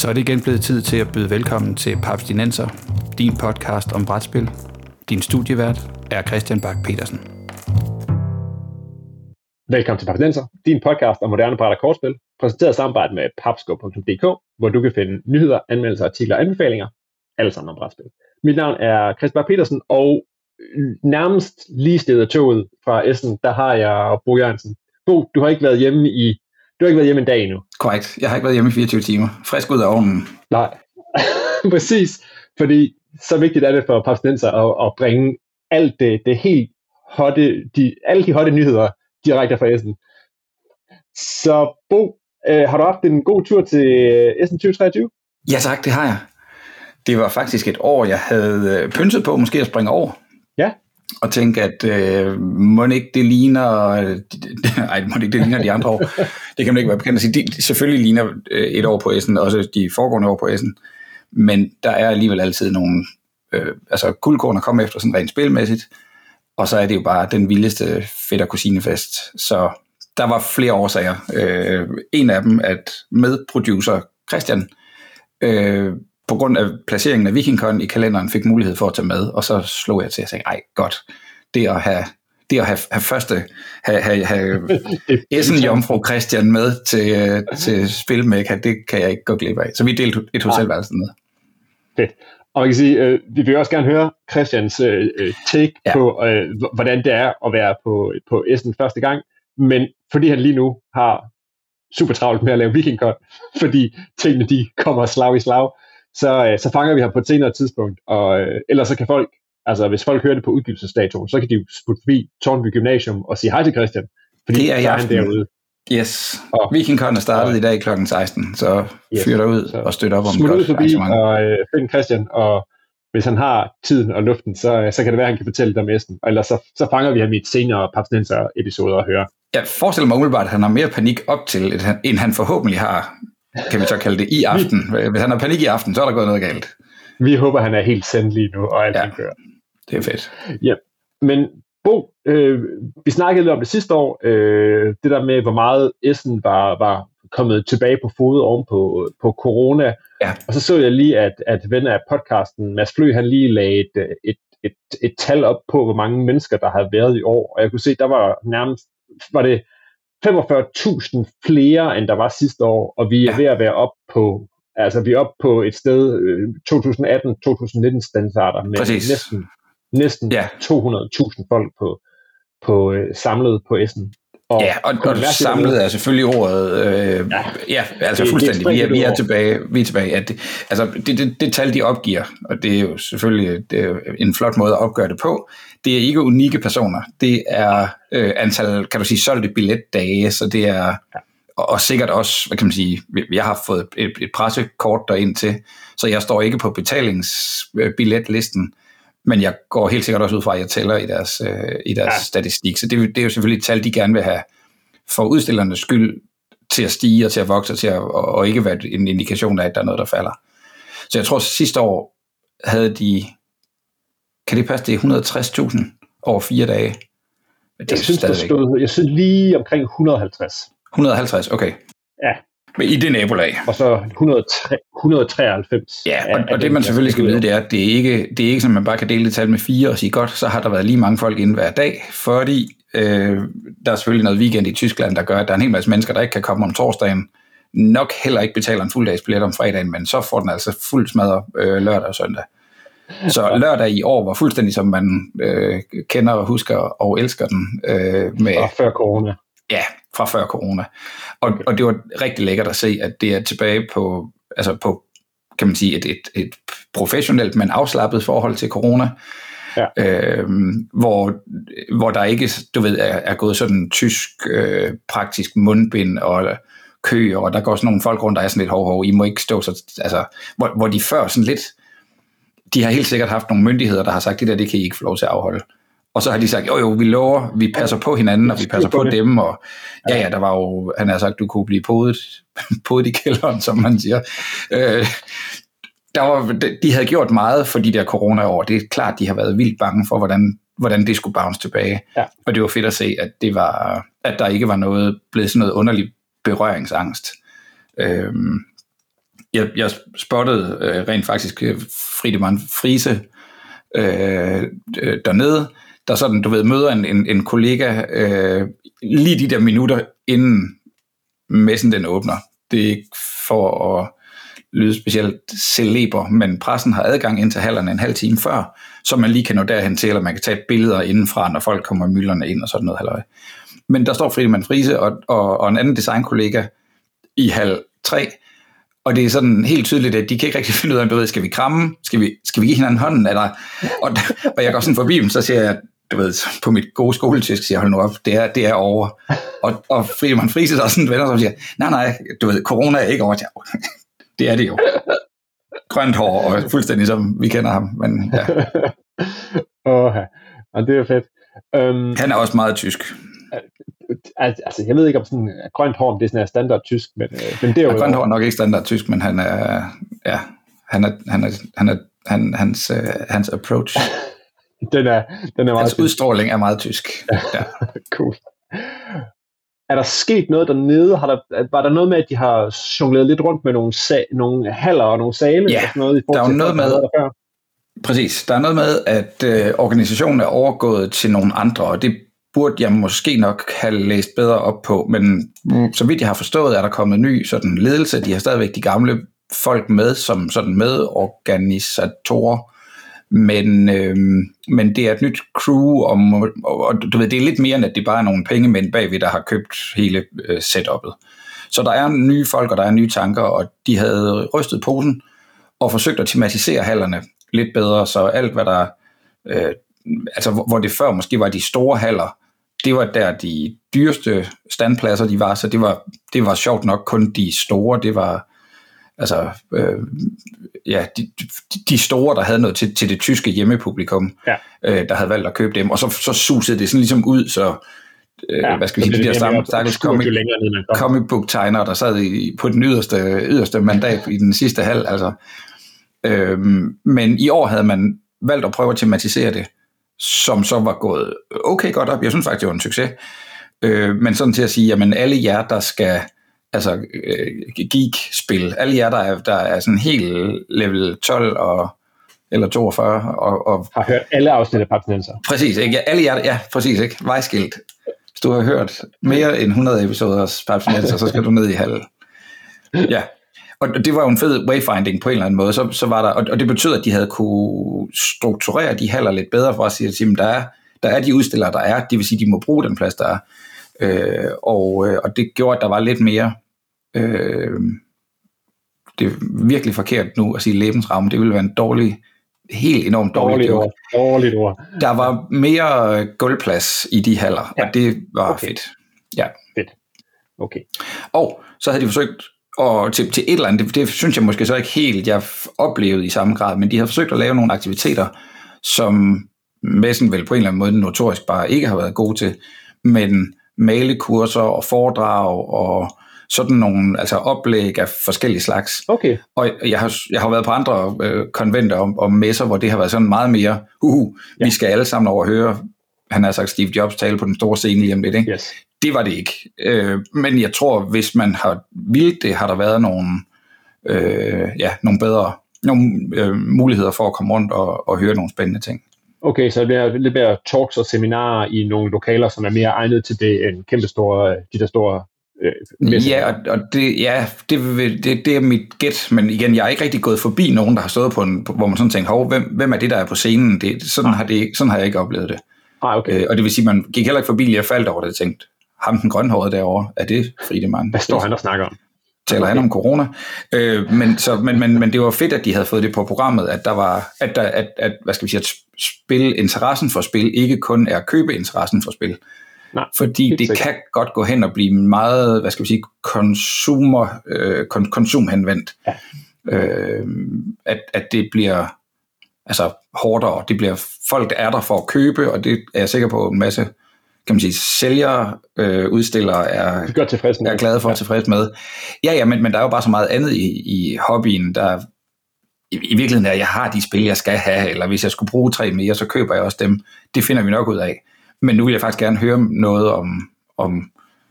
Så er det igen blevet tid til at byde velkommen til Papstinenser, din podcast om brætspil. Din studievært er Christian Bak petersen Velkommen til Papstinenser, din podcast om moderne bræt og kortspil, præsenteret i samarbejde med papsko.dk, hvor du kan finde nyheder, anmeldelser, artikler og anbefalinger, alle sammen om brætspil. Mit navn er Christian Bak petersen og nærmest lige stedet toget fra Essen, der har jeg Bo Jørgensen. Bo, du har ikke været hjemme i du har ikke været hjemme en dag endnu. Korrekt. Jeg har ikke været hjemme i 24 timer. Frisk ud af ovnen. Nej, præcis. Fordi så vigtigt er det for palæstinenser at, at bringe alt det, det helt hotte, de, alle de hotte nyheder direkte fra Essen. Så Bo, øh, har du haft en god tur til Essen 2023? Ja tak, det har jeg. Det var faktisk et år, jeg havde øh, pynset på måske at springe over. Ja og tænke, at øh, må ikke det ligner, nej, må ikke det ligner de andre år. Det kan man ikke være bekendt at sige. De, selvfølgelig ligner øh, et år på Essen, også de foregående år på Essen, men der er alligevel altid nogle, øh, altså guldkorn at komme efter sådan rent spilmæssigt, og så er det jo bare den vildeste fætter kusinefest. Så der var flere årsager. Øh, en af dem, at medproducer Christian øh, på grund af placeringen af VikingCon i kalenderen fik mulighed for at tage med, og så slog jeg til at sige, ej godt, det at have det at have, have første, have, have, have Essen Jomfru Christian med til, øh, til Spilmæk, det kan jeg ikke gå glip af. Så vi delte et hotelværelse med. Fedt. Og man kan sige, øh, vi vil også gerne høre Christians øh, øh, take ja. på, øh, hvordan det er at være på, på Essen første gang, men fordi han lige nu har super travlt med at lave VikingCon, fordi tingene de kommer slag i slag, så, øh, så fanger vi ham på et senere tidspunkt. Og, øh, ellers så kan folk, altså hvis folk hører det på udgivelsesdatoen, så kan de jo sputte forbi Tornby Gymnasium og sige hej til Christian. Fordi det er, er han derude. Yes. Og, Con er startet og, i dag kl. 16, så yes. fyr dig ud så og støt op om Smut ud forbi og øh, find Christian, og hvis han har tiden og luften, så, så kan det være, at han kan fortælle dig mesten. Og ellers så, så fanger vi ham i et senere Papsnenser episode at høre. Jeg forestiller mig umiddelbart, at han har mere panik op til, end han forhåbentlig har kan vi så kalde det, i aften. Hvis han har panik i aften, så er der gået noget galt. Vi håber, han er helt sendt lige nu, og alt ja, kører. det er fedt. Ja, men Bo, øh, vi snakkede lidt om det sidste år, øh, det der med, hvor meget Essen var, var kommet tilbage på fod oven på, på corona. Ja. Og så så jeg lige, at, at ven af podcasten, Mads Flø, han lige lagde et, et, et, et tal op på, hvor mange mennesker, der har været i år. Og jeg kunne se, der var nærmest, var det 45.000 flere, end der var sidste år, og vi er ja. ved at være op på, altså vi er op på et sted 2018-2019 øh, standarder med Præcis. næsten, næsten ja. 200.000 folk på, på øh, samlet på Essen. Og ja, og, og samlet er selvfølgelig ordet, øh, ja, ja, altså det, fuldstændig, det er vi, er, vi er tilbage, vi er tilbage. Ja, det, altså det, det, det tal, de opgiver, og det er jo selvfølgelig det er en flot måde at opgøre det på, det er ikke unikke personer, det er øh, antal, kan du sige, solgte billetdage, så det er, og, og sikkert også, hvad kan man sige, jeg har fået et, et pressekort derind til, så jeg står ikke på betalingsbilletlisten, men jeg går helt sikkert også ud fra, at jeg tæller i deres, øh, i deres ja. statistik. Så det, det er jo selvfølgelig et tal, de gerne vil have for udstillernes skyld til at stige og til at vokse, og, til at, og, og ikke være en indikation af, at der er noget, der falder. Så jeg tror, at sidste år havde de, kan det passe, det er 160.000 over fire dage? Det jeg, synes, der stod, jeg synes lige omkring 150. 150, okay. Ja, men i det nabolag. Og så 103, 193. Ja, og, og det man selvfølgelig skal vide, det er, at det er ikke det er ikke at man bare kan dele det tal med fire og sige, godt, så har der været lige mange folk inde hver dag, fordi øh, der er selvfølgelig noget weekend i Tyskland, der gør, at der er en hel masse mennesker, der ikke kan komme om torsdagen, nok heller ikke betaler en fulddagsbillet om fredagen, men så får den altså fuld smadret øh, lørdag og søndag. Så lørdag i år var fuldstændig som man øh, kender og husker og elsker den. Øh, med, og før corona. Ja, fra før corona. Og, og det var rigtig lækkert at se, at det er tilbage på, altså på kan man sige, et, et, et professionelt, men afslappet forhold til corona. Ja. Øhm, hvor, hvor der ikke, du ved, er, er gået sådan tysk øh, praktisk mundbind og kø, og der går sådan nogle folk rundt, der er sådan lidt hov, hov, I må ikke stå så, altså, hvor, hvor de før sådan lidt, de har helt sikkert haft nogle myndigheder, der har sagt, det der, det kan I ikke få lov til at afholde. Og så har de sagt, jo jo, vi lover, vi passer på hinanden, og vi passer på dem, og ja, ja, der var jo, han har sagt, du kunne blive podet, podet i kælderen, som man siger. Øh, der var, de havde gjort meget for de der corona-år. Det er klart, de har været vildt bange for, hvordan, hvordan det skulle bounce tilbage. Ja. Og det var fedt at se, at, det var, at der ikke var noget, blevet sådan noget underligt berøringsangst. Øhm, jeg, jeg spottede øh, rent faktisk øh, Friedemann Friese øh, dernede, der sådan, du ved, møder en, en, en kollega øh, lige de der minutter inden messen den åbner. Det er ikke for at lyde specielt celeber, men pressen har adgang ind til hallerne en halv time før, så man lige kan nå derhen til, eller man kan tage billeder indenfra, når folk kommer mylderne ind og sådan noget. Halløj. Men der står Friedemann Friese og, og, og en anden designkollega i halv 3, og det er sådan helt tydeligt, at de kan ikke rigtig finde ud af, du ved, skal vi kramme? Skal vi, skal vi give hinanden hånden? Eller, og, og jeg går sådan forbi dem, så siger jeg, du ved, på mit gode skoletysk, siger hold nu op, det er, det er over. Og, og Friedemann Friese der er sådan en venner, som siger, nej, nej, du ved, corona er ikke over. Det er det jo. Grønt hår, og fuldstændig som vi kender ham. Men, ja. oh, ja. det er fedt. Um, Han er også meget tysk. Altså, jeg ved ikke om sådan grønt hår, det er sådan standard tysk, men, øh, men det er jo... Ja, grønt hår er nok ikke standard tysk, men han er, ja, han er, han er, han er han, hans, uh, hans approach. den er, den er meget Hans tysk. udstråling er meget tysk. Ja. cool. Er der sket noget dernede? Har der, var der noget med, at de har jongleret lidt rundt med nogle, sa- nogle haller og nogle sale? Ja, og sådan noget, i der er jo noget med, der præcis, der er noget med, at øh, organisationen er overgået til nogle andre, og det burde jeg måske nok have læst bedre op på, men mm. så vidt jeg har forstået, er der kommet ny sådan ledelse. De har stadigvæk de gamle folk med som sådan medorganisatorer, men, øh, men det er et nyt crew, og, og, og du ved, det er lidt mere end, at det bare er nogle pengemænd bagved, der har købt hele øh, setup'et. Så der er nye folk, og der er nye tanker, og de havde rystet posen og forsøgt at tematisere hallerne lidt bedre, så alt hvad der, øh, altså hvor det før måske var de store haller, det var der de dyreste standpladser, de var, så det var, det var sjovt nok kun de store, det var altså, øh, ja, de, de store, der havde noget til, til det tyske hjemmepublikum, ja. øh, der havde valgt at købe dem, og så, så susede det sådan ligesom ud, så øh, ja, hvad skal vi sige, de der stakkels comic, comic book tegnere, der sad i, på den yderste, yderste mandat i den sidste halv, altså. Øh, men i år havde man valgt at prøve at tematisere det, som så var gået okay godt op. Jeg synes faktisk, det var en succes. Øh, men sådan til at sige, jamen alle jer, der skal altså øh, geek-spil, alle jer, der er, der er sådan helt level 12 og eller 42. Og, og har hørt alle afsnit af Papsnenser. Præcis, ikke? Ja, alle jer, ja, præcis, ikke? Vejskilt. Hvis du har hørt mere end 100 episoder af Papsnenser, så skal du ned i halv. Ja, og det var jo en fed wayfinding på en eller anden måde. Så, så var der, og det betød, at de havde kunne strukturere de haller lidt bedre for at sige, at der er, der er de udstillere, der er, det vil sige, de må bruge den plads, der er. Øh, og, øh, og det gjorde, at der var lidt mere... Øh, det er virkelig forkert nu at sige lebensramme. Det ville være en dårlig, helt enormt dårlig dårligt ord. Dårligt ord. Der var mere gulvplads i de haller, ja. og det var okay. fedt. Ja. Fedt. Okay. Og så havde de forsøgt og til, til et eller andet, det, det synes jeg måske så ikke helt, jeg oplevede i samme grad, men de har forsøgt at lave nogle aktiviteter, som messen vel på en eller anden måde notorisk bare ikke har været god til, men malekurser og foredrag og sådan nogle altså oplæg af forskellige slags. Okay. Og jeg har, jeg har været på andre øh, konventer om, om messer, hvor det har været sådan meget mere, uh, ja. vi skal alle sammen over høre, han har sagt Steve Jobs tale på den store scene lige om lidt. Ikke? Yes. Det var det ikke. Øh, men jeg tror, hvis man har vildt det, har der været nogle, øh, ja, nogle bedre nogle, øh, muligheder for at komme rundt og, og høre nogle spændende ting. Okay, så det bliver lidt mere talks og seminarer i nogle lokaler, som er mere egnet til det end kæmpe store, de der store øh, Ja, og, og det, ja det, det, det er mit gæt, men igen, jeg er ikke rigtig gået forbi nogen, der har stået på en, hvor man sådan tænker, hov, hvem, hvem er det, der er på scenen? Det, sådan, ah. har det, sådan har jeg ikke oplevet det. Ah, okay. øh, og det vil sige, man gik heller ikke forbi og faldt over det og tænkte, ham den grønhårede derovre, er det Friedemann? Hvad står han og snakker om? Taler han om corona? Øh, men, så, men, men, men det var fedt, at de havde fået det på programmet, at der var, at, der, at, at hvad skal vi sige, at spil, interessen for spil ikke kun er købe interessen for spil. Nej, Fordi det sikkert. kan godt gå hen og blive meget, hvad skal vi sige, consumer, øh, konsumhenvendt. Ja. Øh, at, at det bliver altså hårdere. Det bliver folk, der er der for at købe, og det er jeg sikker på en masse kan man sige, sælgere, øh, udstillere er, gør tilfreds er glade for ja. at tilfreds med. Ja, ja, men, men der er jo bare så meget andet i, i hobbyen, der i, i virkeligheden er, jeg har de spil, jeg skal have, eller hvis jeg skulle bruge tre mere, så køber jeg også dem. Det finder vi nok ud af. Men nu vil jeg faktisk gerne høre noget om, om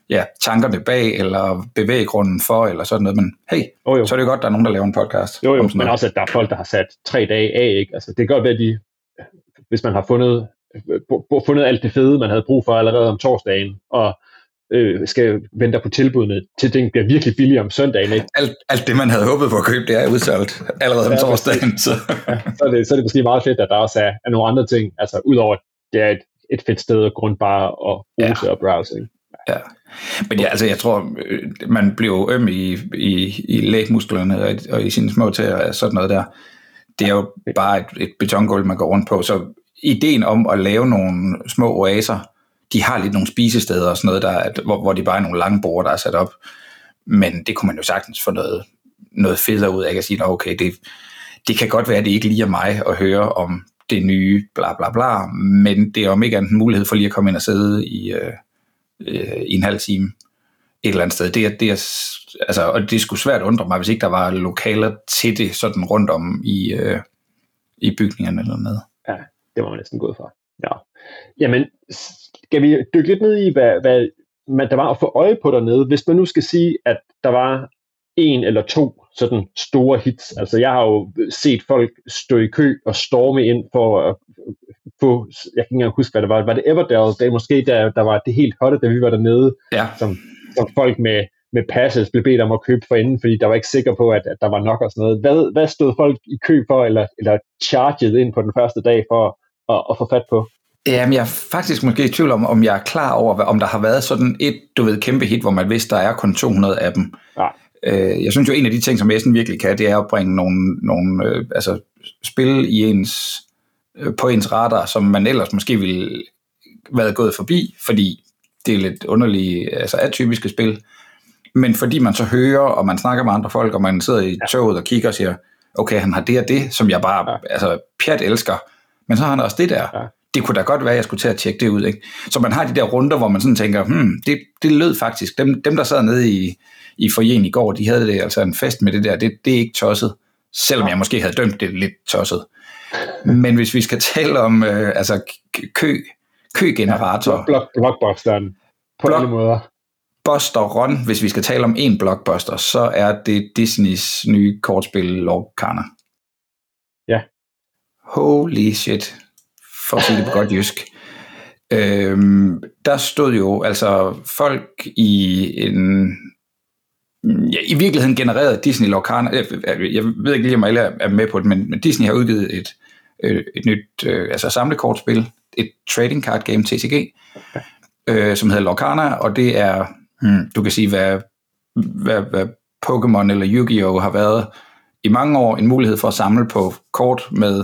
ja, tankerne bag, eller bevæggrunden for, eller sådan noget, men hey, oh, jo. så er det godt, at der er nogen, der laver en podcast. Jo, jo, men noget. også, at der er folk, der har sat tre dage af, ikke? Altså, det godt være, at de, hvis man har fundet, fundet alt det fede, man havde brug for allerede om torsdagen, og øh, skal vente på tilbudene, til det bliver virkelig billigt om søndagen. Ikke? Alt, alt det, man havde håbet på at købe, det er udsolgt allerede om ja, torsdagen. Så. ja, så, er det, så er det måske meget fedt, at der også er, er nogle andre ting, altså udover det er et, et fedt sted at grund bare at ruse ja. og browse. Ikke? Ja. Men ja, altså jeg tror, øh, man bliver øm i, i, i lægmusklerne og, og i sine små til og sådan noget der. Det er jo bare et, et betongulv, man går rundt på. Så ideen om at lave nogle små oaser, de har lidt nogle spisesteder og sådan noget, der, hvor, hvor de bare er nogle lange borde, der er sat op. Men det kunne man jo sagtens få noget, noget federe ud af. at sige, okay, det, det kan godt være, at det ikke lige er mig at høre om det nye, bla bla bla, men det er om ikke andet en mulighed for lige at komme ind og sidde i, øh, øh, i en halv time et eller andet sted. Det er, det er, altså, og det skulle svært undre mig, hvis ikke der var lokaler til det sådan rundt om i, øh, i bygningerne eller noget. Ja, det var man næsten gået for. Ja. Jamen, skal vi dykke lidt ned i, hvad, hvad man, der var at få øje på dernede? Hvis man nu skal sige, at der var en eller to sådan store hits. Altså jeg har jo set folk stå i kø og storme ind for at få, jeg kan ikke engang huske, hvad det var. Var det Everdale? Det er måske der, der var det helt hotte, da vi var dernede. Ja. Som, som folk med, med passes blev bedt om at købe for inden, fordi der var ikke sikker på, at, at der var nok og sådan noget. Hvad, hvad stod folk i kø for, eller, eller charged ind på den første dag for at, at få fat på? Jamen, jeg er faktisk måske i tvivl om, om jeg er klar over, om der har været sådan et, du ved, kæmpe hit, hvor man vidste, der er kun 200 af dem. Ja. Øh, jeg synes jo, en af de ting, som Essen virkelig kan, det er at bringe nogle, nogle øh, altså, spil i ens, øh, på ens radar, som man ellers måske ville været gået forbi, fordi det er lidt underlige, altså atypiske spil. Men fordi man så hører, og man snakker med andre folk, og man sidder i toget og kigger og siger, okay, han har det og det, som jeg bare, ja. altså, pjat elsker. Men så har han også det der. Ja det kunne da godt være, at jeg skulle til at tjekke det ud. Ikke? Så man har de der runder, hvor man sådan tænker, hmm, det, det lød faktisk, dem, dem der sad nede i, i forjen i går, de havde det altså en fest med det der, det, det er ikke tosset, selvom jeg måske havde dømt det lidt tosset. Men hvis vi skal tale om øh, altså kø, køgenerator. Ja, blok, blockbusteren på blok, alle måder. Buster Run, hvis vi skal tale om en blockbuster, så er det Disneys nye kortspil Lorcaner. Ja. Holy shit for at sige det på godt jysk. Øhm, der stod jo altså folk i en ja, i virkeligheden genereret Disney Lorcaner. Jeg, jeg ved ikke lige, om alle er med på det, men Disney har udgivet et, øh, et nyt øh, altså samlekortspil, et trading card game TCG, okay. øh, som hedder Lorcana, og det er, hmm, du kan sige, hvad, hvad, hvad Pokémon eller Yu-Gi-Oh! har været i mange år, en mulighed for at samle på kort med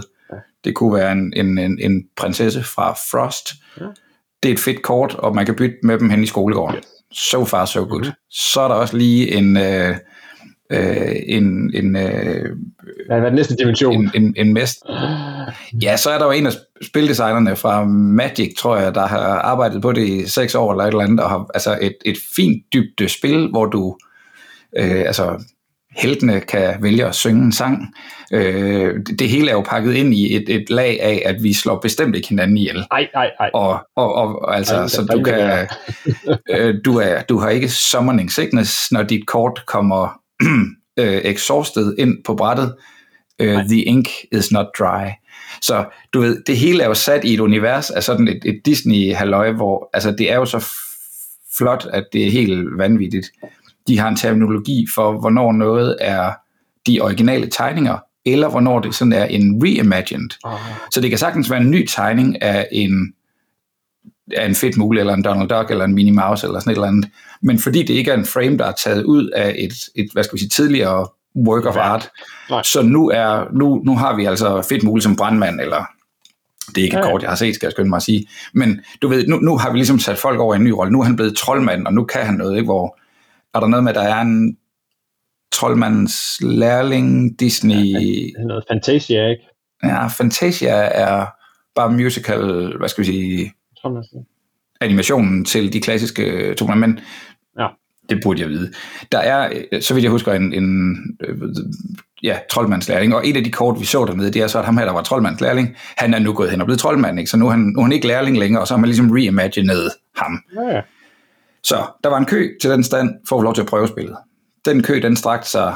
det kunne være en, en, en, en prinsesse fra Frost. Ja. Det er et fedt kort, og man kan bytte med dem hen i skolegården. Yes. So far, so good. Mm-hmm. Så er der også lige en... Øh, øh, en, en, øh, Hvad er den næste dimension? En, en, en mest. Ja, så er der jo en af spildesignerne fra Magic, tror jeg, der har arbejdet på det i seks år eller et eller andet, og har altså et, et fint dybde spil, hvor du øh, altså heltene kan vælge at synge en sang. Øh, det hele er jo pakket ind i et, et lag af, at vi slår bestemt ikke hinanden ihjel. Ej, ej, ej. Og, og, og altså, ej, så du kan, øh, du, er, du har ikke summoning sickness, når dit kort kommer øh, exhausted ind på brættet. Øh, the ink is not dry. Så du ved, det hele er jo sat i et univers af sådan et, et Disney-halløj, hvor altså, det er jo så flot, at det er helt vanvittigt de har en terminologi for, hvornår noget er de originale tegninger, eller hvornår det sådan er en reimagined. Oh. Så det kan sagtens være en ny tegning af en, af en fedt mule, eller en Donald Duck, eller en Minnie Mouse, eller sådan et eller andet. Men fordi det ikke er en frame, der er taget ud af et, et hvad skal vi sige, tidligere work of art, Nej. så nu, er, nu, nu har vi altså fedt mule som brandmand, eller det er ikke ja. kort, jeg har set, skal jeg skynde mig at sige. Men du ved, nu, nu har vi ligesom sat folk over i en ny rolle. Nu er han blevet troldmand, og nu kan han noget, ikke? hvor er der noget med, at der er en troldmandens lærling, Disney... Ja, noget Fantasia, ikke? Ja, Fantasia er bare musical, hvad skal vi sige, animationen til de klassiske toner, men ja. det burde jeg vide. Der er, så vidt jeg husker, en, en ja, troldmandslærling, og et af de kort, vi så dernede, det er så, at ham her, der var troldmandslærling, han er nu gået hen og blevet troldmand, ikke? så nu er han, nu er han ikke lærling længere, og så har man ligesom reimaginet ham. Ja. Så der var en kø til den stand for at få lov til at prøve spillet. Den kø, den strakte sig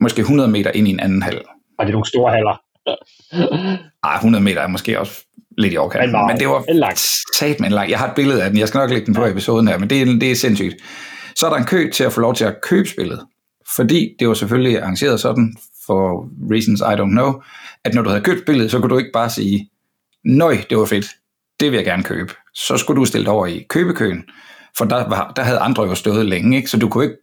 måske 100 meter ind i en anden hal. Og det er nogle store haller. Ej, 100 meter er måske også lidt i overkanten. Men, men det var sat med en lang. Jeg har et billede af den. Jeg skal nok lægge den på episoden her, men det er, det er sindssygt. Så er der en kø til at få lov til at købe spillet. Fordi det var selvfølgelig arrangeret sådan, for reasons I don't know, at når du havde købt spillet, så kunne du ikke bare sige, nøj, det var fedt, det vil jeg gerne købe. Så skulle du stille dig over i købekøen, for der, var, der havde andre jo stået længe, ikke? så du kunne ikke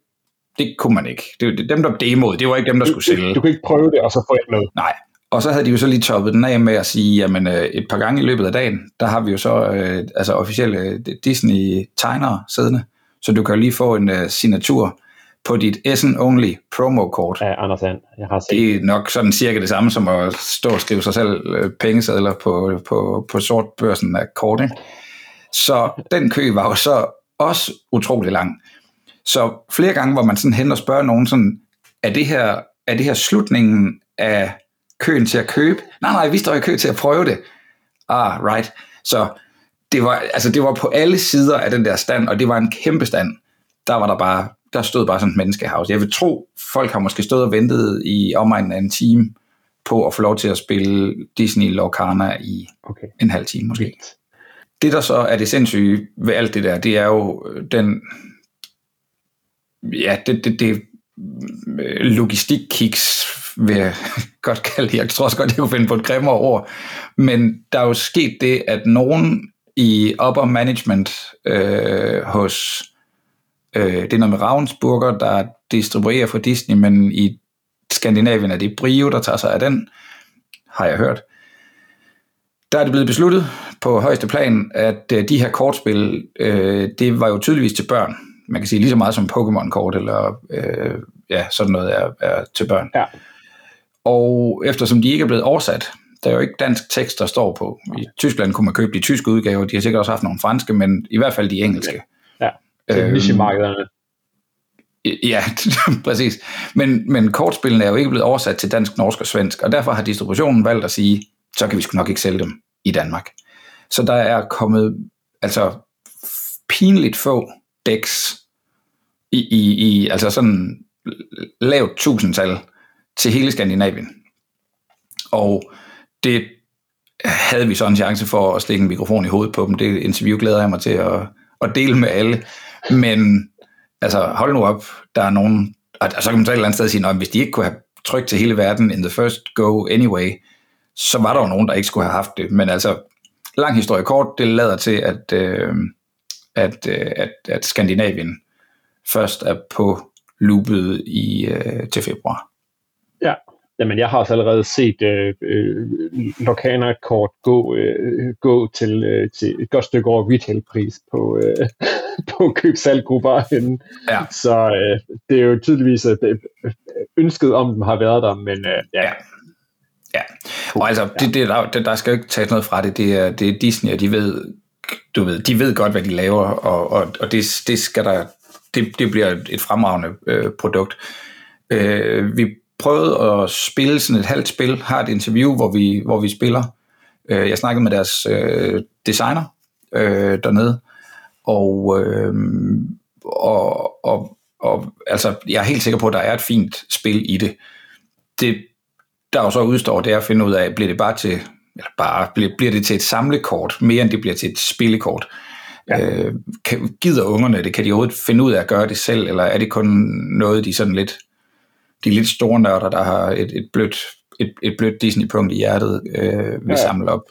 det kunne man ikke. Det, det, dem, der demoede, det var ikke dem, der skulle sælge. Du, du kunne ikke prøve det, og så få et med. Nej. Og så havde de jo så lige toppet den af med at sige, jamen øh, et par gange i løbet af dagen, der har vi jo så øh, altså officielle Disney-tegnere siddende, så du kan lige få en uh, signatur på dit Essen Only promo-kort. Ja, Anders Sand, jeg har set det. er nok sådan cirka det samme som at stå og skrive sig selv øh, pengesedler på, på, på sortbørsen af kort. Ikke? Så den kø var jo så også utrolig lang. Så flere gange, hvor man sådan hen og spørger nogen sådan, er det her, er det her slutningen af køen til at købe? Nej, nej, vi står i kø til at prøve det. Ah, right. Så det var, altså det var på alle sider af den der stand, og det var en kæmpe stand. Der var der bare, der stod bare sådan et menneskehavs. Jeg vil tro, folk har måske stået og ventet i omegnen af en time på at få lov til at spille Disney Lorcana i okay. en halv time måske. Det der så er det sindssyge ved alt det der, det er jo øh, den, ja, det, det, det øh, logistikkiks, vil jeg godt kalde det. Jeg tror også godt, jeg kunne finde på et grimmere ord. Men der er jo sket det, at nogen i upper management øh, hos, øh, det er noget med Ravensburger, der distribuerer for Disney, men i Skandinavien er det Brio, der tager sig af den, har jeg hørt. Der er det blevet besluttet på højeste plan, at øh, de her kortspil, øh, det var jo tydeligvis til børn. Man kan sige lige så meget som Pokémon-kort, eller øh, ja, sådan noget er, er til børn. Ja. Og eftersom de ikke er blevet oversat, der er jo ikke dansk tekst, der står på. I Tyskland kunne man købe de tyske udgaver, de har sikkert også haft nogle franske, men i hvert fald de engelske. Ja, til øhm, niche-markederne. Ja, præcis. Men, men kortspillene er jo ikke blevet oversat til dansk, norsk og svensk, og derfor har distributionen valgt at sige, så kan vi sgu nok ikke sælge dem i Danmark. Så der er kommet altså pinligt få dæks i, i, i altså sådan lavt tusindtal til hele Skandinavien. Og det havde vi så en chance for at stikke en mikrofon i hovedet på dem. Det interview glæder jeg mig til at, at dele med alle. Men altså, hold nu op, der er nogen, og så kan man så et eller andet sted sige, at hvis de ikke kunne have trykt til hele verden in the first go anyway, så var der jo nogen, der ikke skulle have haft det. Men altså, lang historie kort, det lader til, at, øh, at, øh, at, at Skandinavien først er på loopet i, øh, til februar. Ja, Jamen, jeg har også allerede set øh, øh, Lorcaner-kort gå, øh, gå til, øh, til et godt stykke over retailpris på, øh, på købsalggrupper. Ja. Så øh, det er jo tydeligvis, at øh, ønsket om dem har været der, men øh, ja. Ja. Og altså, det, det, der, der skal jo ikke tages noget fra det. Det er, det er Disney, og de ved, du ved, de ved godt, hvad de laver, og, og, og det, det skal der, det, det bliver et fremragende øh, produkt. Øh, vi prøvet at spille sådan et halvt spil, har et interview, hvor vi, hvor vi spiller. Øh, jeg snakkede med deres øh, designer øh, dernede, og, øh, og, og, og altså, jeg er helt sikker på, at der er et fint spil i det. Det, der jo så udstår, det er at finde ud af, bliver det bare til, eller bare, bliver, bliver det til et samlekort, mere end det bliver til et spillekort. Ja. Øh, kan, gider ungerne det? Kan de overhovedet finde ud af at gøre det selv, eller er det kun noget, de sådan lidt de lidt store nørder, der har et, et blødt et, et blødt Disney-punkt i hjertet, øh, vil ja. samle op.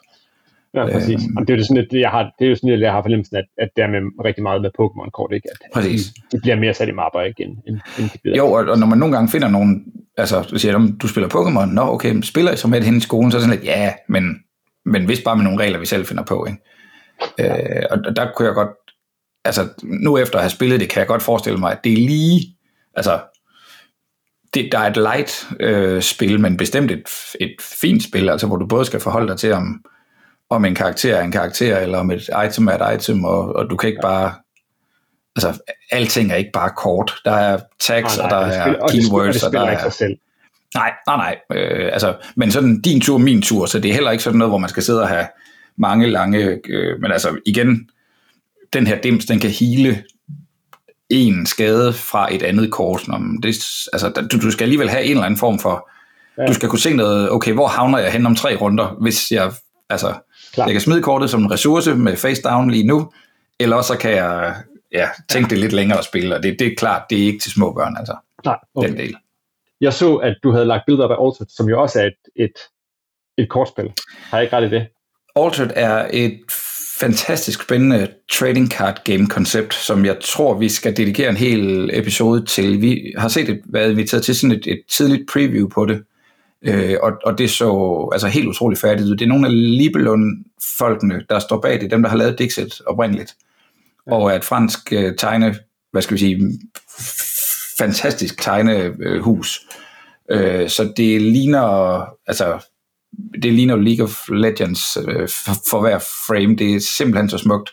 Ja, præcis. Øhm, og det er jo sådan, at jeg har, det er jo sådan, at jeg har fornemmelsen, at, at det er med rigtig meget med Pokémon-kort, ikke? At præcis. De, de, bliver mere sat i mapper igen, end, end bliver. Jo, og, og, når man nogle gange finder nogen, altså, så siger de, du spiller Pokémon, nå okay, spiller I så med det hen i skolen, så er det sådan lidt, ja, men, men vist bare med nogle regler, vi selv finder på, ikke? Ja. Øh, og der kunne jeg godt, altså nu efter at have spillet det, kan jeg godt forestille mig, at det er lige, altså det, der er et light øh, spil, men bestemt et, et fint spil, altså hvor du både skal forholde dig til, om, om en karakter er en karakter, eller om et item er et item, og, og du kan ikke bare, altså alting er ikke bare kort. Der er tags, nej, nej, og der er og keywords, og, det og der er... Selv. Nej, nej, nej. Øh, altså, men sådan din tur, min tur, så det er heller ikke sådan noget, hvor man skal sidde og have mange lange, øh, men altså igen, den her dims, den kan hele en skade fra et andet kort. Det, altså, du, du skal alligevel have en eller anden form for, ja. du skal kunne se noget, okay, hvor havner jeg hen om tre runder, hvis jeg, altså, Klar. jeg kan smide kortet som en ressource med face down lige nu, eller så kan jeg ja, tænke det lidt længere at spille, og det, det er klart, det er ikke til små børn, altså, Nej, okay. den del. Jeg så, at du havde lagt billeder op af Altered, som jo også er et, et, et kortspil. Har jeg ikke ret i det? Altered er et fantastisk spændende trading card game koncept, som jeg tror, vi skal dedikere en hel episode til. Vi har set et, været inviteret til sådan et, et tidligt preview på det, øh, og, og det så altså helt utroligt færdigt ud. Det er nogle af Libelund-folkene, der står bag det, dem der har lavet Dixit oprindeligt, ja. og et fransk øh, tegne, hvad skal vi sige, fantastisk tegnehus. Øh, så det ligner, altså det ligner League of Legends øh, for, for hver frame. Det er simpelthen så smukt.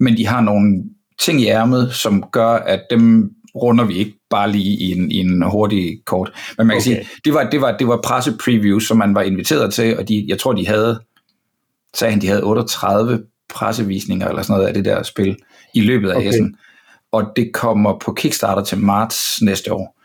Men de har nogle ting i ærmet, som gør, at dem runder vi ikke bare lige i en, i en hurtig kort. Men man kan okay. sige, det var, det var, det var presse previews, som man var inviteret til, og de, jeg tror, de havde, sagde han, de havde 38 pressevisninger eller sådan noget af det der spil i løbet af okay. Essen. Og det kommer på Kickstarter til marts næste år.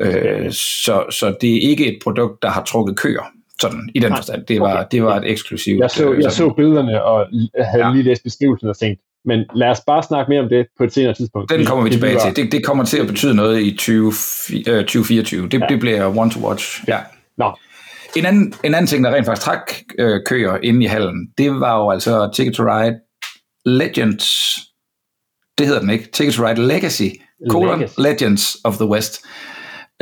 Okay. Øh, så, så det er ikke et produkt, der har trukket køer sådan i den forstand. Det var, okay. det var et eksklusivt... Jeg så, jeg så billederne og havde ja. lige læst beskrivelsen og tænkt, men lad os bare snakke mere om det på et senere tidspunkt. Den kommer vi tilbage til. Det, det kommer til at betyde noget i 20, 2024. Det, ja. det bliver one to watch. Ja. Nå. En anden, en anden ting, der rent faktisk trak øh, køer inde i hallen, det var jo altså Ticket to Ride Legends. Det hedder den ikke. Ticket to Ride Legacy. Colon Legends of the West.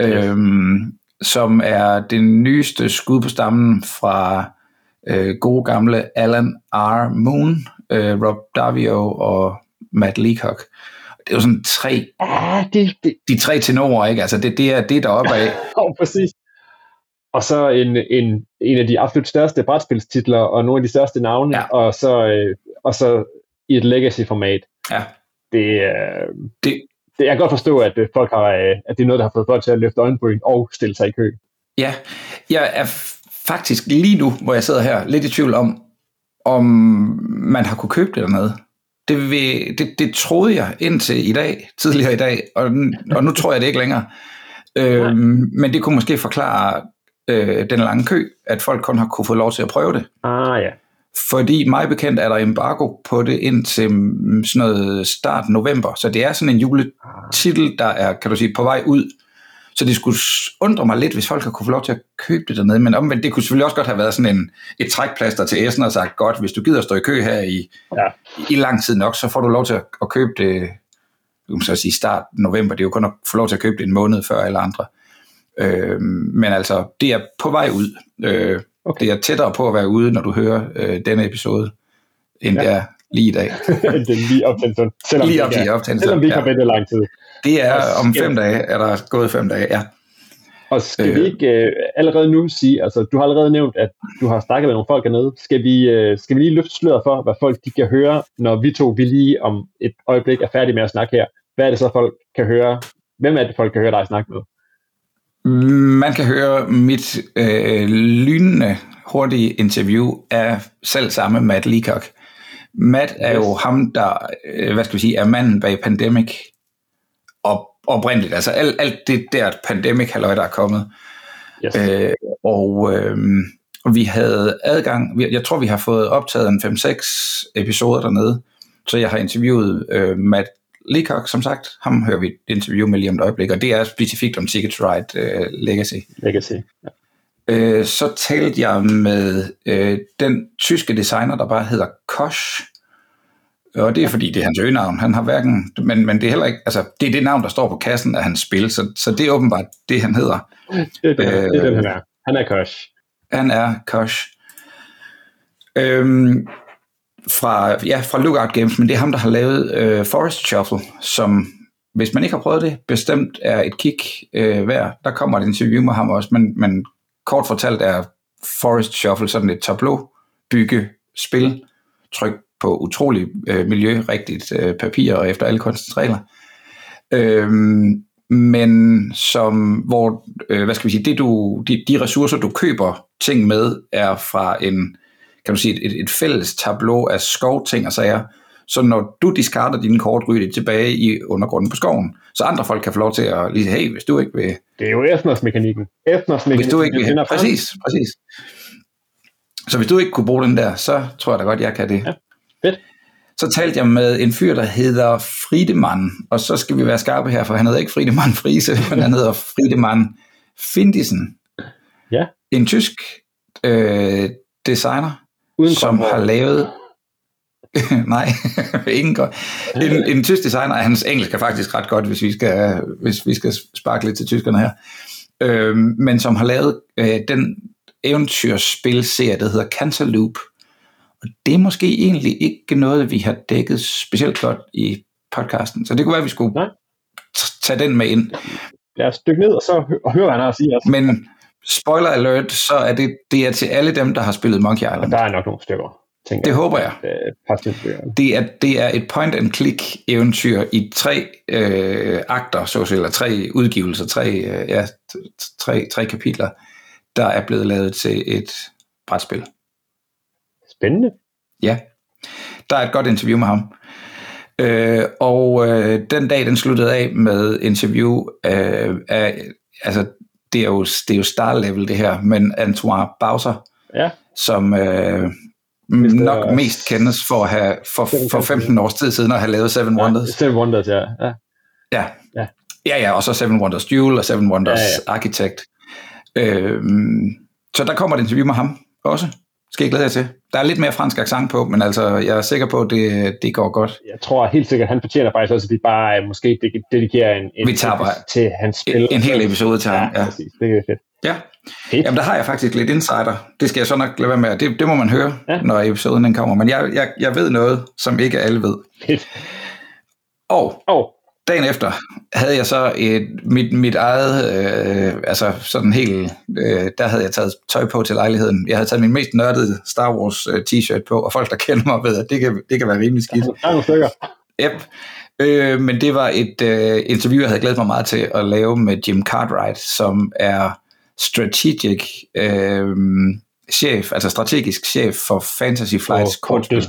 Yes. Øhm, som er det nyeste skud på stammen fra øh, gode gamle Alan R. Moon, øh, Rob Davio og Matt Leacock. Det er jo sådan tre, ah, det, det. de tre tenorer, ikke? Altså det, det er det, der oppe af. oh, præcis. Og så en, en, en af de absolut største brætspilstitler, og nogle af de største navne, ja. og, så, øh, og så i et legacy-format. Ja. Det, øh, det, det, jeg kan godt forstå, at øh, folk har, øh, at det er noget, der har fået folk til at løfte øjenbryn og stille sig i kø. Ja, jeg er faktisk lige nu, hvor jeg sidder her, lidt i tvivl om, om man har kunne købe det dernede. Det, vil, det, det troede jeg indtil i dag, tidligere i dag, og, og nu tror jeg det ikke længere. Øhm, men det kunne måske forklare øh, den lange kø, at folk kun har kunne få lov til at prøve det. Ah ja. Fordi mig bekendt er der embargo på det indtil mm, sådan noget start november. Så det er sådan en juletitel, der er, kan du sige, på vej ud. Så det skulle undre mig lidt, hvis folk har kunne få lov til at købe det dernede. Men omvendt, det kunne selvfølgelig også godt have været sådan en, et trækplaster til Essen og sagt, godt, hvis du gider stå i kø her i, ja. i lang tid nok, så får du lov til at, at købe det, du kan så sige start november. Det er jo kun at få lov til at købe det en måned før alle andre. Øh, men altså, det er på vej ud. Øh, Okay. Det er tættere på at være ude, når du hører øh, denne episode, end ja. det er lige i dag. det er lige op til selvom, lige op til optændelsen. Selvom vi ikke ja. har ventet lang tid. Det er om fem dage, er der gået fem dage, ja. Og skal øh, vi ikke øh, allerede nu sige, altså du har allerede nævnt, at du har snakket med nogle folk hernede. Skal vi, øh, skal vi lige løfte sløret for, hvad folk de kan høre, når vi to vi lige om et øjeblik er færdige med at snakke her? Hvad er det så, folk kan høre? Hvem er det, folk kan høre dig snakke med? Man kan høre mit øh, lynende hurtige interview af selv samme Matt Leacock. Matt er jo ham, der, øh, hvad skal vi sige, er manden bag Pandemic og oprindeligt. Altså alt, alt det der Pandemic halløj, der er kommet. Yes. Øh, og øh, vi havde adgang, jeg tror vi har fået optaget en 5-6 episoder dernede, så jeg har interviewet øh, Matt Leacock, som sagt, ham hører vi et interview med lige om et øjeblik, og det er specifikt om Ticket to Ride uh, Legacy. Legacy, ja. Uh, så talte jeg med uh, den tyske designer, der bare hedder Kosh, og det er fordi, det er hans øgenavn. Han har hverken, men, men det er heller ikke, altså, det er det navn, der står på kassen af hans spil, så, så det er åbenbart det, han hedder. Det er det, uh, det, er det han er. Han er Kosh. Han er Kosh. Øhm, fra, ja, fra Lookout Games, men det er ham, der har lavet øh, Forest Shuffle, som, hvis man ikke har prøvet det, bestemt er et kig øh, værd. Der kommer et interview med ham også, men, men kort fortalt er Forest Shuffle sådan et tableau bygge spil, tryk på utrolig øh, miljørigtigt øh, papir og efter alle konstantregler. Øhm, men som, hvor, øh, hvad skal vi sige, det du, de, de ressourcer, du køber ting med, er fra en kan du sige, et, et fælles tableau af skovting og sager, så når du diskarder dine kort, ryger det tilbage i undergrunden på skoven. Så andre folk kan få lov til at lige sige, hey, hvis du ikke vil... Det er jo Ethnos-mekanikken. Ethnos-mekanikken. Hvis du ikke vil... Præcis, præcis. Så hvis du ikke kunne bruge den der, så tror jeg da godt, jeg kan det. Ja, fedt. Så talte jeg med en fyr, der hedder Friedemann, og så skal vi være skarpe her, for han hedder ikke Friedemann Friese, men han hedder Friedemann Findisen. Ja. En tysk øh, designer, Uden som har lavet... Nej, ingen godt. En, en tysk designer, hans engelsk er faktisk ret godt, hvis vi skal, hvis vi skal sparke lidt til tyskerne her. Øh, men som har lavet øh, den eventyrspilserie, der hedder Cantaloupe. Og det er måske egentlig ikke noget, vi har dækket specielt godt i podcasten. Så det kunne være, at vi skulle Nej. tage den med ind. Lad os dykke ned og så hø- høre, hvad han har at sige. Altså. Men spoiler alert, så er det, det er til alle dem, der har spillet Monkey Island. Der er nok nogle stykker. Tænker det jeg. håber jeg. Det er, det er et point-and-click eventyr i tre øh, akter, så eller tre udgivelser, tre, øh, ja, tre, tre kapitler, der er blevet lavet til et brætspil. Spændende. Ja. Der er et godt interview med ham. Øh, og øh, den dag, den sluttede af med interview øh, af, altså det er jo, det er jo star level det her, men Antoine Bowser, ja. som øh, nok mest kendes for at have for, for 15 års tid siden at have lavet Seven Wonders. Ja, Seven Wonders, ja. Ja, ja. ja. Ja, ja, og så Seven Wonders Duel og Seven Wonders ja, ja. Architect. Øh, så der kommer et interview med ham også. Skal jeg glæde jer til. Der er lidt mere fransk accent på, men altså, jeg er sikker på, at det, det går godt. Jeg tror helt sikkert, at han fortjener faktisk også, at vi bare øh, måske dedikerer en, en vi tager bare til hans spil. En, en hel episode til ham. Ja, præcis. Det er fedt. Ja. Fedt. Jamen, der har jeg faktisk lidt insider. Det skal jeg så nok lade være med. Det, det må man høre, ja. når episoden den kommer. Men jeg, jeg, jeg ved noget, som ikke alle ved. Fedt. Og oh dagen efter havde jeg så et, mit, mit eget, øh, altså sådan helt, øh, der havde jeg taget tøj på til lejligheden. Jeg havde taget min mest nørdede Star Wars øh, t-shirt på, og folk, der kender mig, ved, at det kan, det kan være rimelig skidt. Der er nogle stykker. Yep. Øh, men det var et øh, interview, jeg havde glædet mig meget til at lave med Jim Cartwright, som er strategic øh, chef, altså strategisk chef for Fantasy Flights kortspil.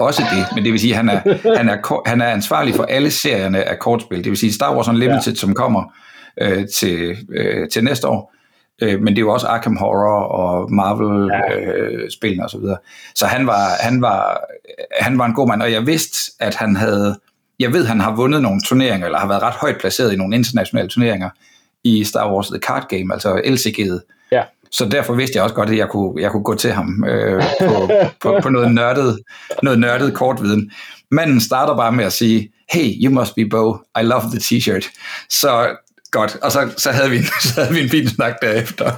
Også det, men det vil sige, at han er, han er, han er ansvarlig for alle serierne af kortspil. Det vil sige Star Wars Unlimited, ja. som kommer øh, til, øh, til næste år. Øh, men det er jo også Arkham Horror og Marvel-spillene ja. øh, osv. Så, så han var, han, var, han var en god mand, og jeg vidste, at han havde... Jeg ved, han har vundet nogle turneringer, eller har været ret højt placeret i nogle internationale turneringer i Star Wars The Card Game, altså LCG'et. Så derfor vidste jeg også godt, at jeg kunne, jeg kunne gå til ham øh, på, på, på noget, nørdet, noget nørdet kortviden. Manden starter bare med at sige, hey, you must be Bo, I love the t-shirt. Så godt, og så, så, havde, vi, så havde vi en fin snak derefter.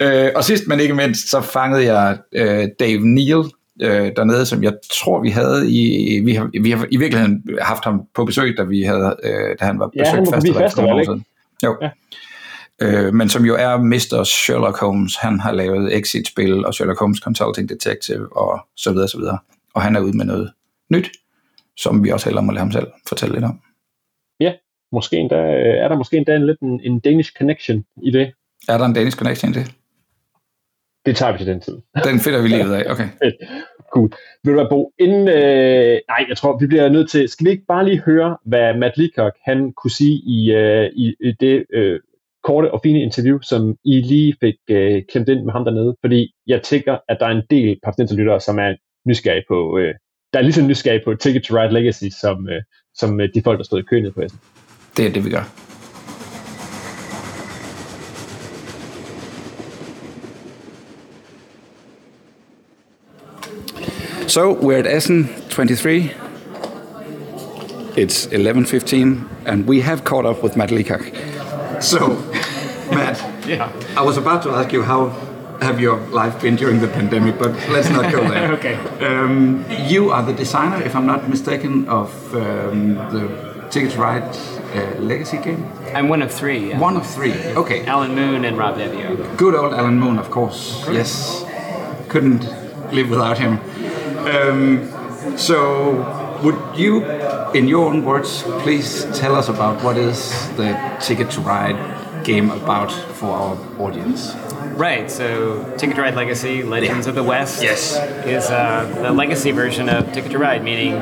øh, og sidst men ikke mindst, så fangede jeg øh, Dave Neal øh, dernede, som jeg tror, vi havde i, vi har, vi har i virkeligheden haft ham på besøg, da, vi havde, øh, da han var besøgt ja, han var festival, for ikke? Jo. Ja øh, men som jo er Mr. Sherlock Holmes. Han har lavet Exit-spil og Sherlock Holmes Consulting Detective og så videre, så videre. Og han er ude med noget nyt, som vi også hellere må lade ham selv fortælle lidt om. Ja, måske endda, er der måske endda en lidt en, en Danish connection i det. Er der en Danish connection i det? Det tager vi til den tid. Den finder vi lige ud af, okay. cool. Vil du være Bo, inden, øh, nej, jeg tror, vi bliver nødt til, skal vi ikke bare lige høre, hvad Matt Leacock, han kunne sige i, øh, i, i det øh, korte og fine interview, som I lige fik øh, klemt ind med ham dernede, fordi jeg tænker, at der er en del lyttere, som er nysgerrige på, øh, der er lige så nysgerrige på Ticket to Ride Legacy, som, øh, som øh, de folk, der stod i køen på Essen. Det er det, vi gør. So we're at Essen 23. It's 11:15, and we have caught up with Matt Leacock. So, yeah. I was about to ask you how have your life been during the pandemic, but let's not go there. okay. Um, you are the designer, if I'm not mistaken, of um, the Ticket to Ride uh, Legacy game. I'm one of three. Yeah. One of three. Okay. Alan Moon and Rob Devio. Good old Alan Moon, of course. Yes. Couldn't live without him. Um, so, would you in your own words, please tell us about what is the Ticket to Ride game about for our audience. Right. So Ticket to Ride Legacy, Legends Yeah. of the West, Yes. is uh, the legacy version of Ticket to Ride, meaning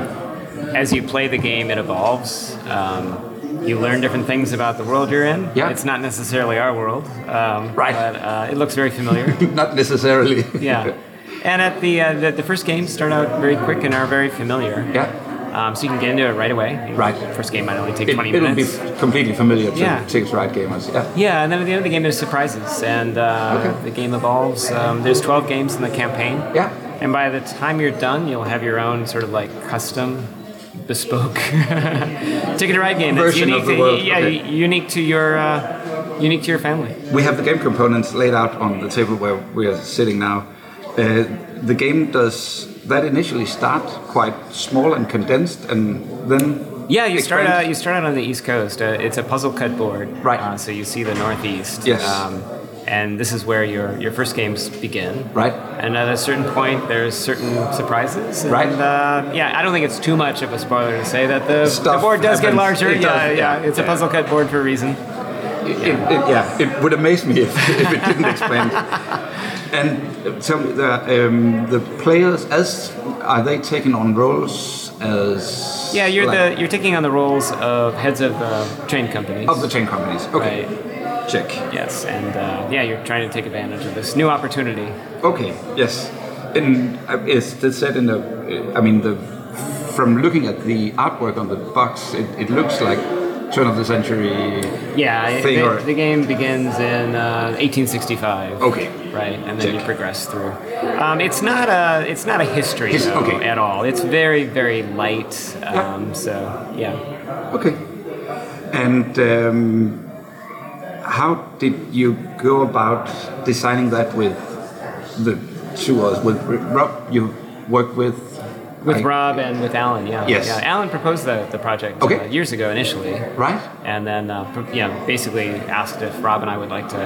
as you play the game, it evolves. Um, you learn different things about the world you're in. Yeah. It's not necessarily our world, um, Right. But uh, it looks very familiar. Not necessarily. yeah. And at the, uh, the the first games start out very quick and are very familiar. Yeah. Um, so you can get into it right away. Right. First game might only take It, 20 it'll minutes. be completely familiar to Yeah. to Ride gamers. Yeah. Yeah, and then at the end of the game, there's surprises, and uh, Okay. the game evolves. Um, there's 12 games in the campaign. Yeah. And by the time you're done, you'll have your own sort of like custom, bespoke ticket to ride game that's Version unique. of the to, world, Yeah, okay. unique to your uh, unique to your family. We have the game components laid out on the table where we are sitting now. Uh, the game does that initially start quite small and condensed, and then Yeah, you start out. You start out on the East Coast. Uh, it's a puzzle cut board. Right. Uh, so you see the Northeast. Yes. Um, and this is where your your first games begin. Right. And at a certain point, there's certain surprises. And, Right. Uh, yeah, I don't think it's too much of a spoiler to say that the, the board does get larger. Yeah, does, yeah, yeah. It's a puzzle cut board for a reason. It, it, it- yeah, it would amaze me if, if it didn't expand. And tell me, the, um, the players, as are they taking on roles as? Yeah, you're like- the you're taking on the roles of heads of uh, train companies. of the train companies. Okay, Right. check. Yes, and uh, yeah, you're trying to take advantage of this new opportunity. Okay, yes. And uh, is set in the? I mean, the from looking at the artwork on the box, it, it looks like turn of the century. Yeah, Thing the, the game begins in uh, 1865. Okay. Right, and then Check. you progress through. Um, it's not a it's not a history His- though, okay. at all. It's very very light. Um, So yeah. Okay. And um, how did you go about designing that with the two others? With Rob, you worked with. With I- Rob and with Alan, yeah. Yes. Yeah, Alan proposed the, the project Okay. uh, years ago initially. Right. And then, uh, pro- yeah, basically asked if Rob and I would like to,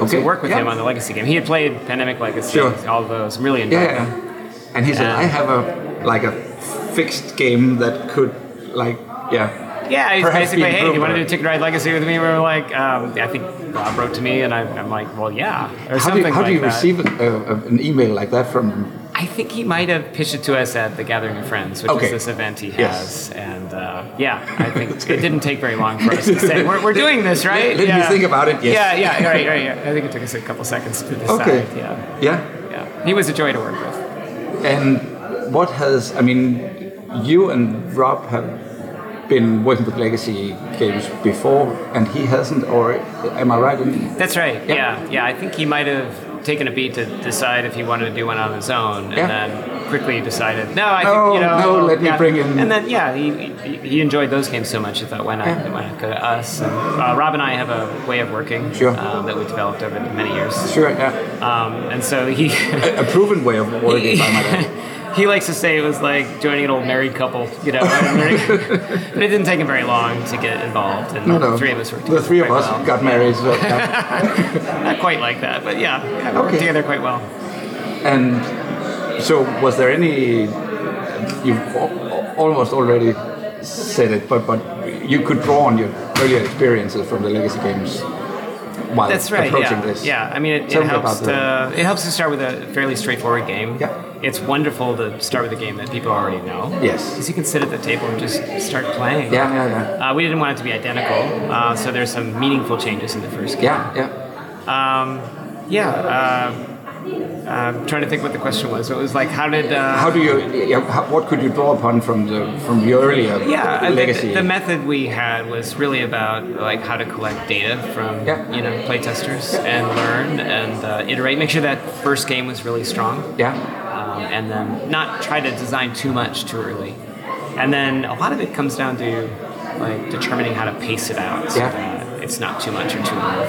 Okay, to work with yeah. him on the Legacy game. He had played Pandemic Legacy, Sure. all of those, really enjoyed Yeah, yeah. And he said, And- "I have a like a fixed game that could like yeah." Yeah, he's Perhaps basically, hey, do you want to do Ticket Ride Legacy with me? We were like, um, I think Rob wrote to me, and I, I'm like, well, yeah, or How do you, how like do you that. receive a, a, an email like that from? I think he might have pitched it to us at the Gathering of Friends, which Okay. is this event he has. Yes. And uh, yeah, I think it didn't take very long for us to say, we're, we're doing this, right? Me yeah. think about it, yes. Yeah, yeah, right, right. Yeah. I think it took us a couple seconds to decide. Okay. Yeah, Yeah. yeah. He was a joy to work with. And what has I mean, you and Rob have been working with legacy games before, and he hasn't, or am I right? That's right. Yeah. Yeah, yeah. I think he might have taken a beat to decide if he wanted to do one on his own, and Yeah. then quickly decided, no, I No, think you know, no, let me bring in- And then yeah, he, he, enjoyed those games so much. He thought, why not? Yeah. Why not go to us? And uh, Rob and I have a way of working Sure. um, that we developed over many years. sure, yeah. Um, and so he. A, a proven way of working, by my. He likes to say it was like joining an old married couple, you know. but it didn't take him very long to get involved, and No, no. the three of us worked The three of us well. got married. So, yeah. Not quite like that, but yeah, yeah we worked together quite well. And so, was there any? You've almost already said it, but but you could draw on your earlier experiences from the legacy games while That's right. approaching Yeah. this. Yeah. I mean, it, it helps to it helps to start with a fairly straightforward game. Yeah. It's wonderful to start with a game that people already know. Yes. Because you can sit at the table and just start playing. Yeah, yeah, yeah. Uh, we didn't want it to be identical, uh, so there's some meaningful changes in the first game. Yeah, yeah. Um, yeah. Uh, I'm trying to think what the question was. It was like, how did uh, How do you? Yeah, how, what could you draw upon from the from your earlier Yeah, legacy? the method we had was really about like how to collect data from Yeah. you know playtesters and learn and uh, iterate. Make sure that first game was really strong. yeah, um, and then not try to design too much too early. And then a lot of it comes down to like determining how to pace it out so Yeah. that it's not too much or too little.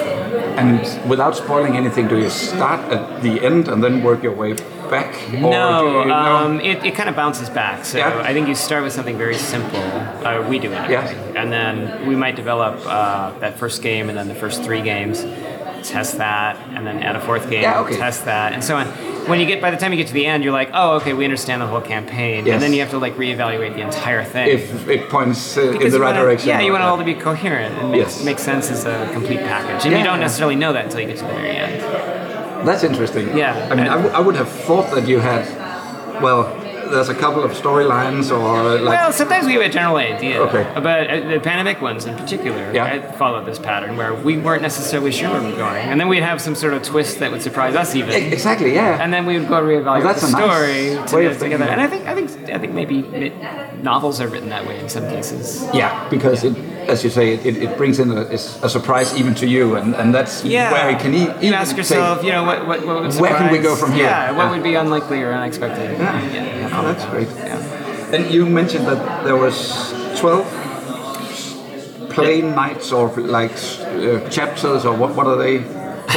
and without spoiling anything, do you start at the end and then work your way back? Or No, you, um, it, it kind of bounces back. So Yeah. I think you start with something very simple. Uh, we do anyway. Yes. And then we might develop uh, that first game and then the first three games, test that, and then add a fourth game, Yeah, okay. test that, and so on. When you get by the time you get to the end, you're like, oh, okay, we understand the whole campaign, Yes. and then you have to like reevaluate the entire thing. if it points uh, in the right wanna- direction? Yeah, you want it all to be coherent and makes, Yes. makes sense as a complete package. And Yeah, you don't necessarily know that until you get to the very end. That's interesting. Yeah. I mean, I, w- I would have thought that you had, well, there's a couple of storylines or like. Well, sometimes we have a general idea. Okay. But uh, the Pandemic ones in particular, Yeah. I followed this pattern where we weren't necessarily sure where we were going, and then we'd have some sort of twist that would surprise us even. Exactly. Yeah. and then we would go reevaluate that's the a nice story to get together. And. I think I think I think maybe novels are written that way in some cases. yeah, because it, as you say, it, it brings in a, a surprise even to you, and, and that's Yeah. where it can e- even you ask yourself, say, you know, what what, what would Where can we go from here? Yeah, what Yeah. would be unlikely or unexpected? Yeah. yeah, Oh, that's great. Yeah. And you mentioned that there was 12 plain nights or like uh, chapters or what, what are they?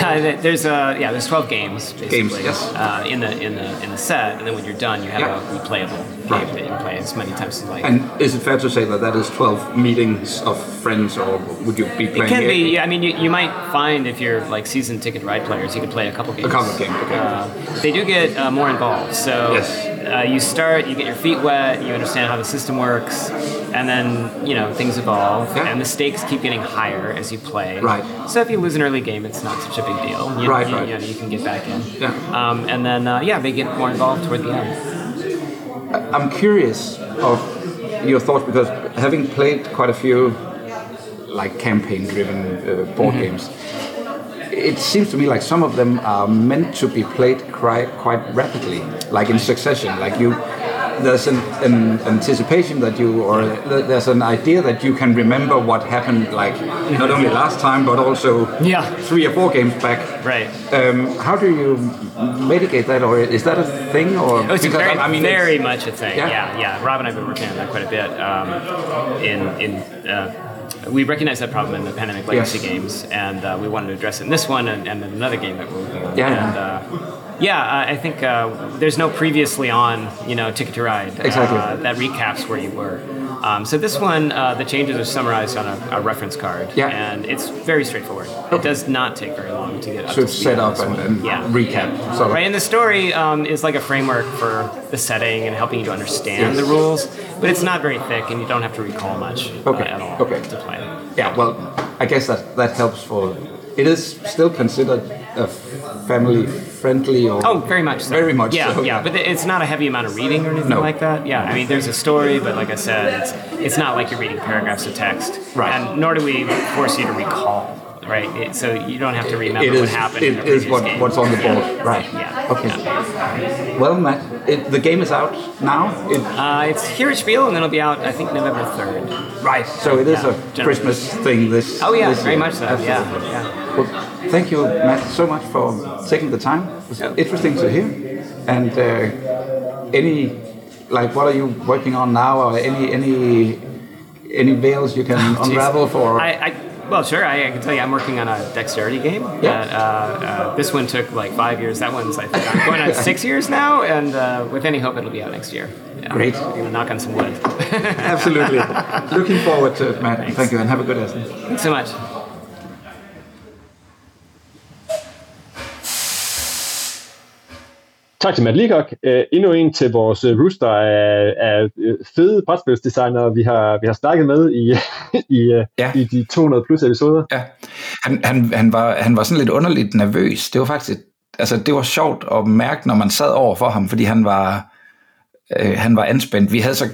Uh, there's uh, yeah, there's 12 games basically Games, yes. uh, in the in the in the set, and then when you're done, you have Yeah. a replayable Right. game that you can play as many times as you like. And is it fair to say that that is 12 meetings of friends or would you be playing it can be. Yeah, I mean, you, you might find if you're like season ticket ride players, you could play a couple games. A couple of games, okay. Uh, they do get uh, more involved. So Yes. uh, you start, you get your feet wet, you understand how the system works, and then you know things evolve, Yeah. and the stakes keep getting higher as you play. Right. So if you lose an early game, it's not such a big deal. You, Right, you, right. You, know, you can get back in. Yeah. Um, and then uh, yeah, they get more involved toward the end. I'm curious of your thoughts because having played quite a few like campaign-driven uh, board Mm-hmm. games, it seems to me like some of them are meant to be played quite quite rapidly, like in succession. Like you, there's an, an anticipation that you, or there's an idea that you can remember what happened, like not only last time but also Yeah. three or four games back. Right. Um, how do you mitigate that, or is that a thing? Or Oh, it's very, I mean, it's- very much a thing. Yeah? Yeah? yeah, Rob and I have been working on that quite a bit. Um, in in uh, we recognize that problem in the Pandemic Legacy Yes. games, and uh, we wanted to address it in this one and, and in another game that we're working on. Yeah. And, uh, yeah, uh, I think uh, there's no previously on, you know, Ticket to Ride. Exactly. Uh, that recaps where you were. Um, so this one, uh, the changes are summarized on a, a reference card, Yeah. and it's very straightforward. It does not take very long to get up So to it's set up and, and yeah. recap. Of. Right, and the story um, is like a framework for the setting and helping you to understand Yes. the rules, but it's not very thick, and you don't have to recall much uh, Okay, at all okay. to play. Yeah, well, I guess that that helps for. It is still considered a family friendly or. Oh, very much so. Very much yeah, so, Yeah, yeah. but it's not a heavy amount of reading or anything No. like that. Yeah, I mean, there's a story, but like I said, it's it's not like you're reading paragraphs of text. Right. And nor do we force you to recall. Right. It, so you don't have to remember It what is. happened. in the previous what, game. what's on the board. Right. Yeah. Okay. Well, Matt, it, the game is out now. It, Uh, it's here at Spiel, and then it'll be out, I think, November 3rd. right. So it is Yeah, a generally. Christmas thing. This. Oh, yeah, this very year. much so. Absolutely. Yeah. Well, thank you, Matt, so much for taking the time. It was Yeah. interesting to hear. And uh, any, like, what are you working on now, or any any any veils you can Jeez. unravel for? I, I well, sure. I, I can tell you, I'm working on a dexterity game. Yeah. Uh, uh, this one took like five years. That one's I think I'm going on six years now, and uh, with any hope, it'll be out next year. Yeah. Great. I'm gonna knock on some wood. Absolutely. Looking forward to it, Matt. Thank you, and have a good lesson. Thanks so much. Tak til Matt Leacock. Uh, endnu en til vores uh, rooster af, af uh, fede brætspilsdesignere, vi har, vi har snakket med i, i, Ja. i de 200 plus episoder. Ja, han, han, han, var, han var sådan lidt underligt nervøs. Det var faktisk, altså det var sjovt at mærke, når man sad over for ham, fordi han var, øh, han var anspændt. Vi havde så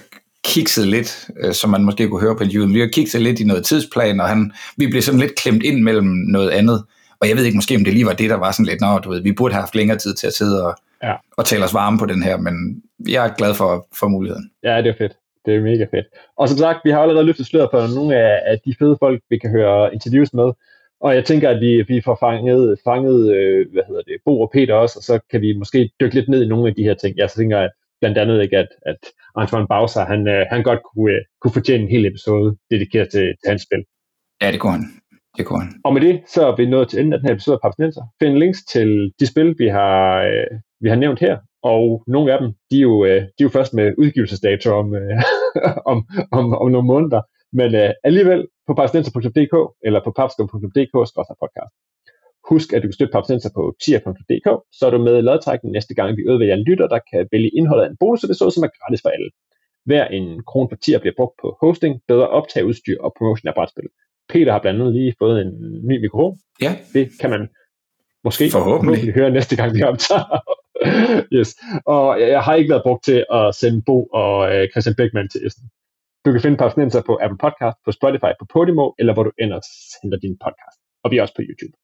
kikset lidt, øh, som man måske kunne høre på interviewet. Vi havde kikset lidt i noget tidsplan, og han, vi blev sådan lidt klemt ind mellem noget andet. Og jeg ved ikke måske, om det lige var det, der var sådan lidt, nå, du ved, vi burde have haft længere tid til at sidde og, Ja. og tale os varme på den her, men jeg er glad for, for muligheden. Ja, det er fedt. Det er mega fedt. Og som sagt, vi har allerede løftet sløret for nogle af, af de fede folk, vi kan høre interviews med. Og jeg tænker, at vi, vi får fanget, fanget øh, hvad hedder det, Bo og Peter også, og så kan vi måske dykke lidt ned i nogle af de her ting. Jeg tænker, at blandt andet ikke, at, at Antoine Bauser, han, øh, han godt kunne, øh, kunne fortjene en hel episode dedikeret til, til hans spil. Ja, det kunne han. Det kunne han. Og med det, så er vi nået til enden af den her episode af Papsnenser. Find links til de spil, vi har, øh, vi har nævnt her, og nogle af dem, de er jo, øh, de er jo først med udgivelsesdato om, øh, om, om, om nogle måneder. Men øh, alligevel på papsnenser.dk eller på papskum.dk podcast. Husk, at du kan støtte Papsnenser på tier.dk, så er du med i lodtrækningen næste gang, vi udvælger en lytter, der kan vælge indholdet af en bonusepisode, som er gratis for alle. Hver en krone på tier bliver brugt på hosting, bedre optageudstyr og promotion af brætspil. Peter har blandt andet lige fået en ny mikrofon, Ja, det kan man Måske. Forhåbentlig. Vi hører næste gang, vi optager. yes. Og jeg har ikke været brugt til at sende Bo og øh, Christian Beckmann til Essen. Du kan finde Papsnenser på Apple Podcast, på Spotify, på Podimo, eller hvor du ellers henter din podcast. Og vi er også på YouTube.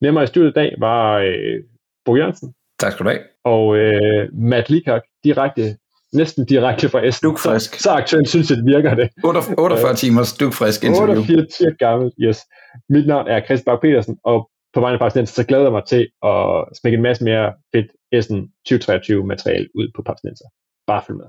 Med mig i studiet i dag var øh, Bo Jørgensen. Tak skal du have. Og øh, Matt Likak, direkte, næsten direkte fra Essen. Dukfrisk. Så, så aktuelt synes jeg, det virker det. 48, 48 timers dukfrisk interview. 48 timer gammel, yes. Mit navn er Chris Bak petersen og på vegne af Papsnenser, så glæder jeg mig til at smække en masse mere fedt Essen 2023 materiale ud på Papsnenser. Bare følg med.